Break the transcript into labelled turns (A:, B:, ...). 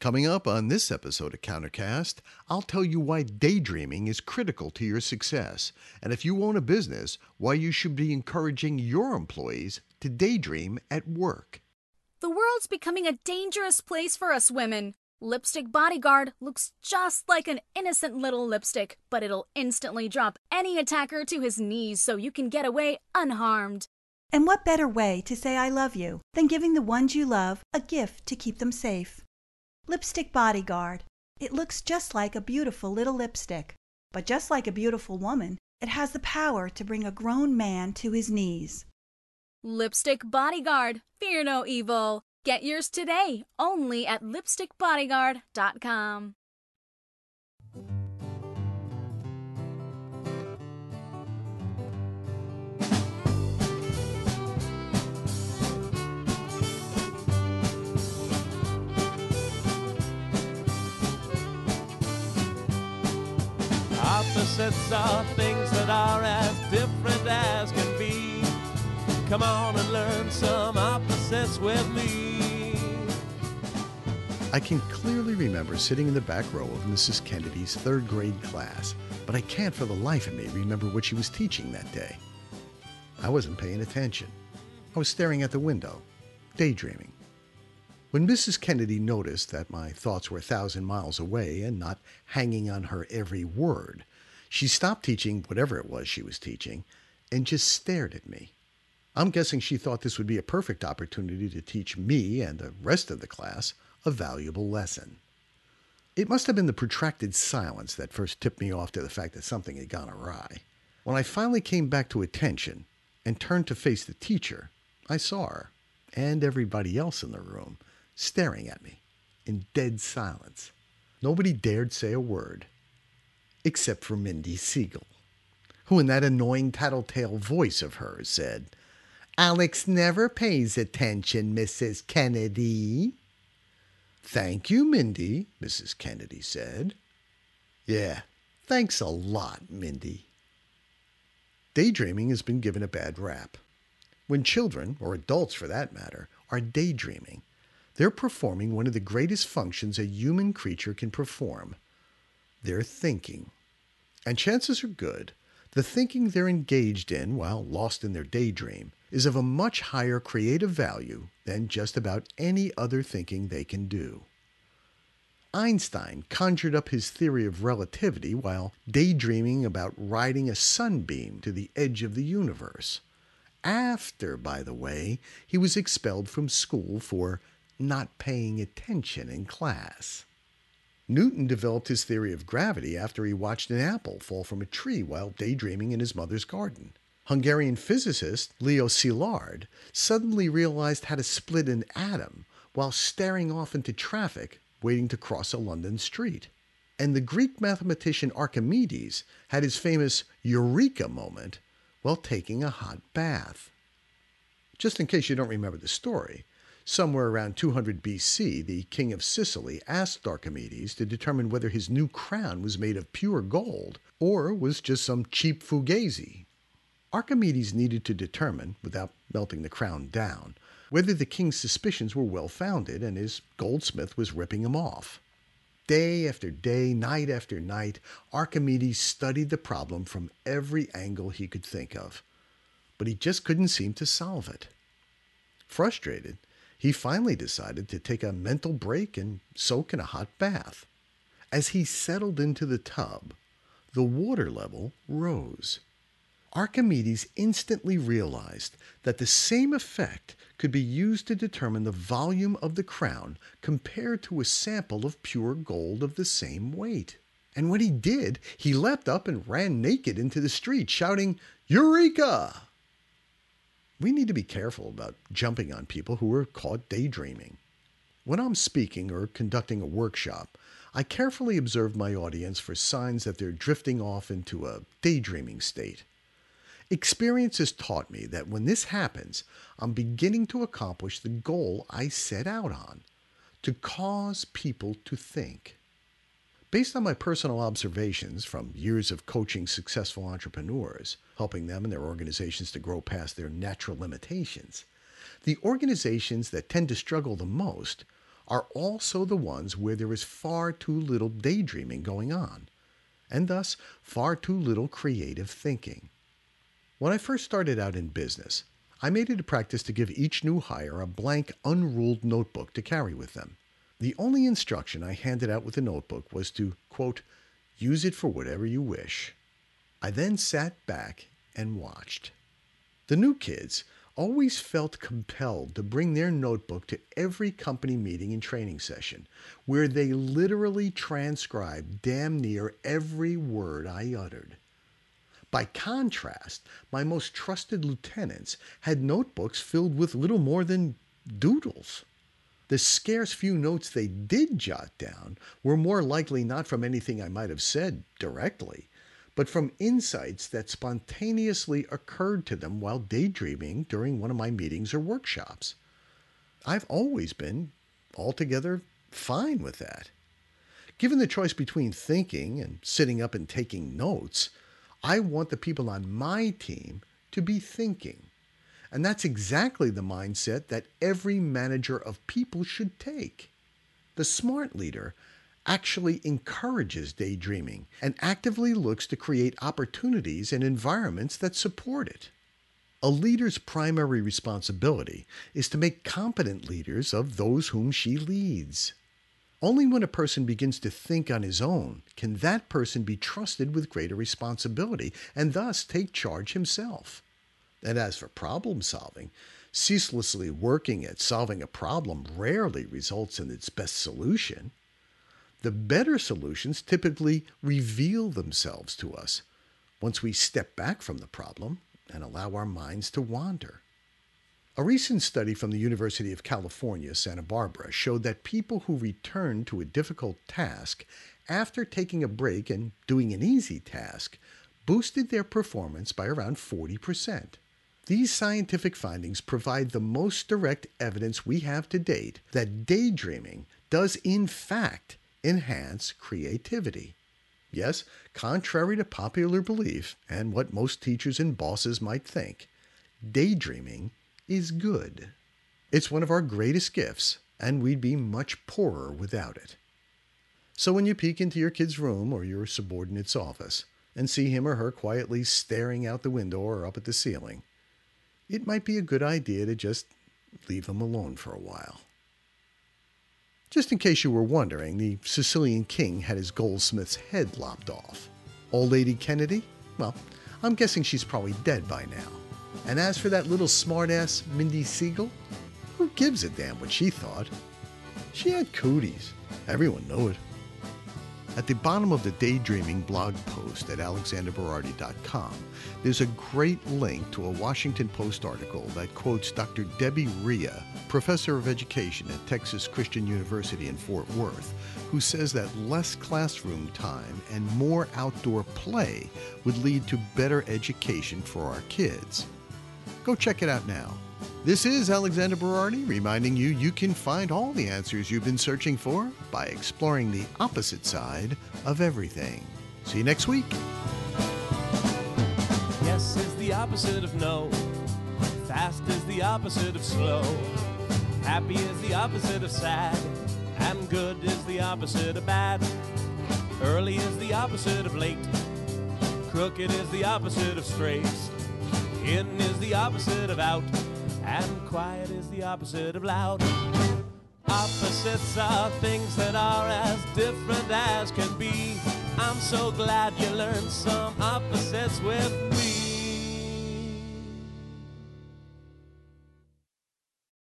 A: Coming up on this episode of Countercast, I'll tell you why daydreaming is critical to your success, and if you own a business, why you should be encouraging your employees to daydream at work.
B: The world's becoming a dangerous place for us women. Lipstick Bodyguard looks just like an innocent little lipstick, but it'll instantly drop any attacker to his knees so you can get away unharmed.
C: And what better way to say I love you than giving the ones you love a gift to keep them safe? Lipstick Bodyguard. It looks just like a beautiful little lipstick. But just like a beautiful woman, it has the power to bring a grown man to his knees.
B: Lipstick Bodyguard. Fear no evil. Get yours today only at lipstickbodyguard.com.
D: Opposites are things that are as different as can be. Come on and learn some opposites with me.
A: I can clearly remember sitting in the back row of Mrs. Kennedy's third grade class, but I can't for the life of me remember what she was teaching that day. I wasn't paying attention. I was staring at the window, daydreaming. When Mrs. Kennedy noticed that my thoughts were a thousand miles away and not hanging on her every word, she stopped teaching whatever it was she was teaching and just stared at me. I'm guessing she thought this would be a perfect opportunity to teach me and the rest of the class a valuable lesson. It must have been the protracted silence that first tipped me off to the fact that something had gone awry. When I finally came back to attention and turned to face the teacher, I saw her and everybody else in the room staring at me in dead silence. Nobody dared say a word, except for Mindy Siegel, who, in that annoying tattletale voice of hers, said, Alex never pays attention, Mrs. Kennedy. Thank you, Mindy, Mrs. Kennedy said. Yeah, thanks a lot, Mindy. Daydreaming has been given a bad rap. When children, or adults for that matter, are daydreaming, they're performing one of the greatest functions a human creature can perform. They're thinking. And chances are good the thinking they're engaged in while lost in their daydream is of a much higher creative value than just about any other thinking they can do. Einstein conjured up his theory of relativity while daydreaming about riding a sunbeam to the edge of the universe. After, by the way, he was expelled from school for not paying attention in class. Newton developed his theory of gravity after he watched an apple fall from a tree while daydreaming in his mother's garden. Hungarian physicist Leo Szilard suddenly realized how to split an atom while staring off into traffic waiting to cross a London street. And the Greek mathematician Archimedes had his famous eureka moment while taking a hot bath. Just in case you don't remember the story, somewhere around 200 BC, the king of Sicily asked Archimedes to determine whether his new crown was made of pure gold or was just some cheap fugazi. Archimedes needed to determine, without melting the crown down, whether the king's suspicions were well founded and his goldsmith was ripping him off. Day after day, night after night, Archimedes studied the problem from every angle he could think of, but he just couldn't seem to solve it. Frustrated, he finally decided to take a mental break and soak in a hot bath. As he settled into the tub, the water level rose. Archimedes instantly realized that the same effect could be used to determine the volume of the crown compared to a sample of pure gold of the same weight. And when he did, he leapt up and ran naked into the street, shouting, Eureka! We need to be careful about jumping on people who are caught daydreaming. When I'm speaking or conducting a workshop, I carefully observe my audience for signs that they're drifting off into a daydreaming state. Experience has taught me that when this happens, I'm beginning to accomplish the goal I set out on to cause people to think. Based on my personal observations from years of coaching successful entrepreneurs, helping them and their organizations to grow past their natural limitations, the organizations that tend to struggle the most are also the ones where there is far too little daydreaming going on, and thus far too little creative thinking. When I first started out in business, I made it a practice to give each new hire a blank, unruled notebook to carry with them. The only instruction I handed out with the notebook was to, quote, use it for whatever you wish. I then sat back and watched. The new kids always felt compelled to bring their notebook to every company meeting and training session, where they literally transcribed damn near every word I uttered. By contrast, my most trusted lieutenants had notebooks filled with little more than doodles. The scarce few notes they did jot down were more likely not from anything I might have said directly, but from insights that spontaneously occurred to them while daydreaming during one of my meetings or workshops. I've always been altogether fine with that. Given the choice between thinking and sitting up and taking notes, I want the people on my team to be thinking. And that's exactly the mindset that every manager of people should take. The smart leader actually encourages daydreaming and actively looks to create opportunities and environments that support it. A leader's primary responsibility is to make competent leaders of those whom she leads. Only when a person begins to think on his own can that person be trusted with greater responsibility and thus take charge himself. And as for problem solving, ceaselessly working at solving a problem rarely results in its best solution. The better solutions typically reveal themselves to us once we step back from the problem and allow our minds to wander. A recent study from the University of California, Santa Barbara, showed that people who returned to a difficult task after taking a break and doing an easy task boosted their performance by around 40%. These scientific findings provide the most direct evidence we have to date that daydreaming does, in fact, enhance creativity. Yes, contrary to popular belief and what most teachers and bosses might think, daydreaming is good. It's one of our greatest gifts, and we'd be much poorer without it. So when you peek into your kid's room or your subordinate's office and see him or her quietly staring out the window or up at the ceiling, it might be a good idea to just leave them alone for a while. Just in case you were wondering, the Sicilian king had his goldsmith's head lopped off. Old Lady Kennedy? Well, I'm guessing she's probably dead by now. And as for that little smartass Mindy Siegel, who gives a damn what she thought? She had cooties. Everyone knew it. At the bottom of the Daydreaming blog post at alexanderberardi.com, there's a great link to a Washington Post article that quotes Dr. Debbie Rhea, professor of education at Texas Christian University in Fort Worth, who says that less classroom time and more outdoor play would lead to better education for our kids. Go check it out now. This is Alexander Berardi reminding you you can find all the answers you've been searching for by exploring the opposite side of everything. See you next week.
D: Yes is the opposite of no. Fast is the opposite of slow. Happy is the opposite of sad. And good is the opposite of bad. Early is the opposite of late. Crooked is the opposite of straight. In is the opposite of out. And quiet is the opposite of loud. Opposites are things that are as different as can be. I'm so glad you learned some opposites with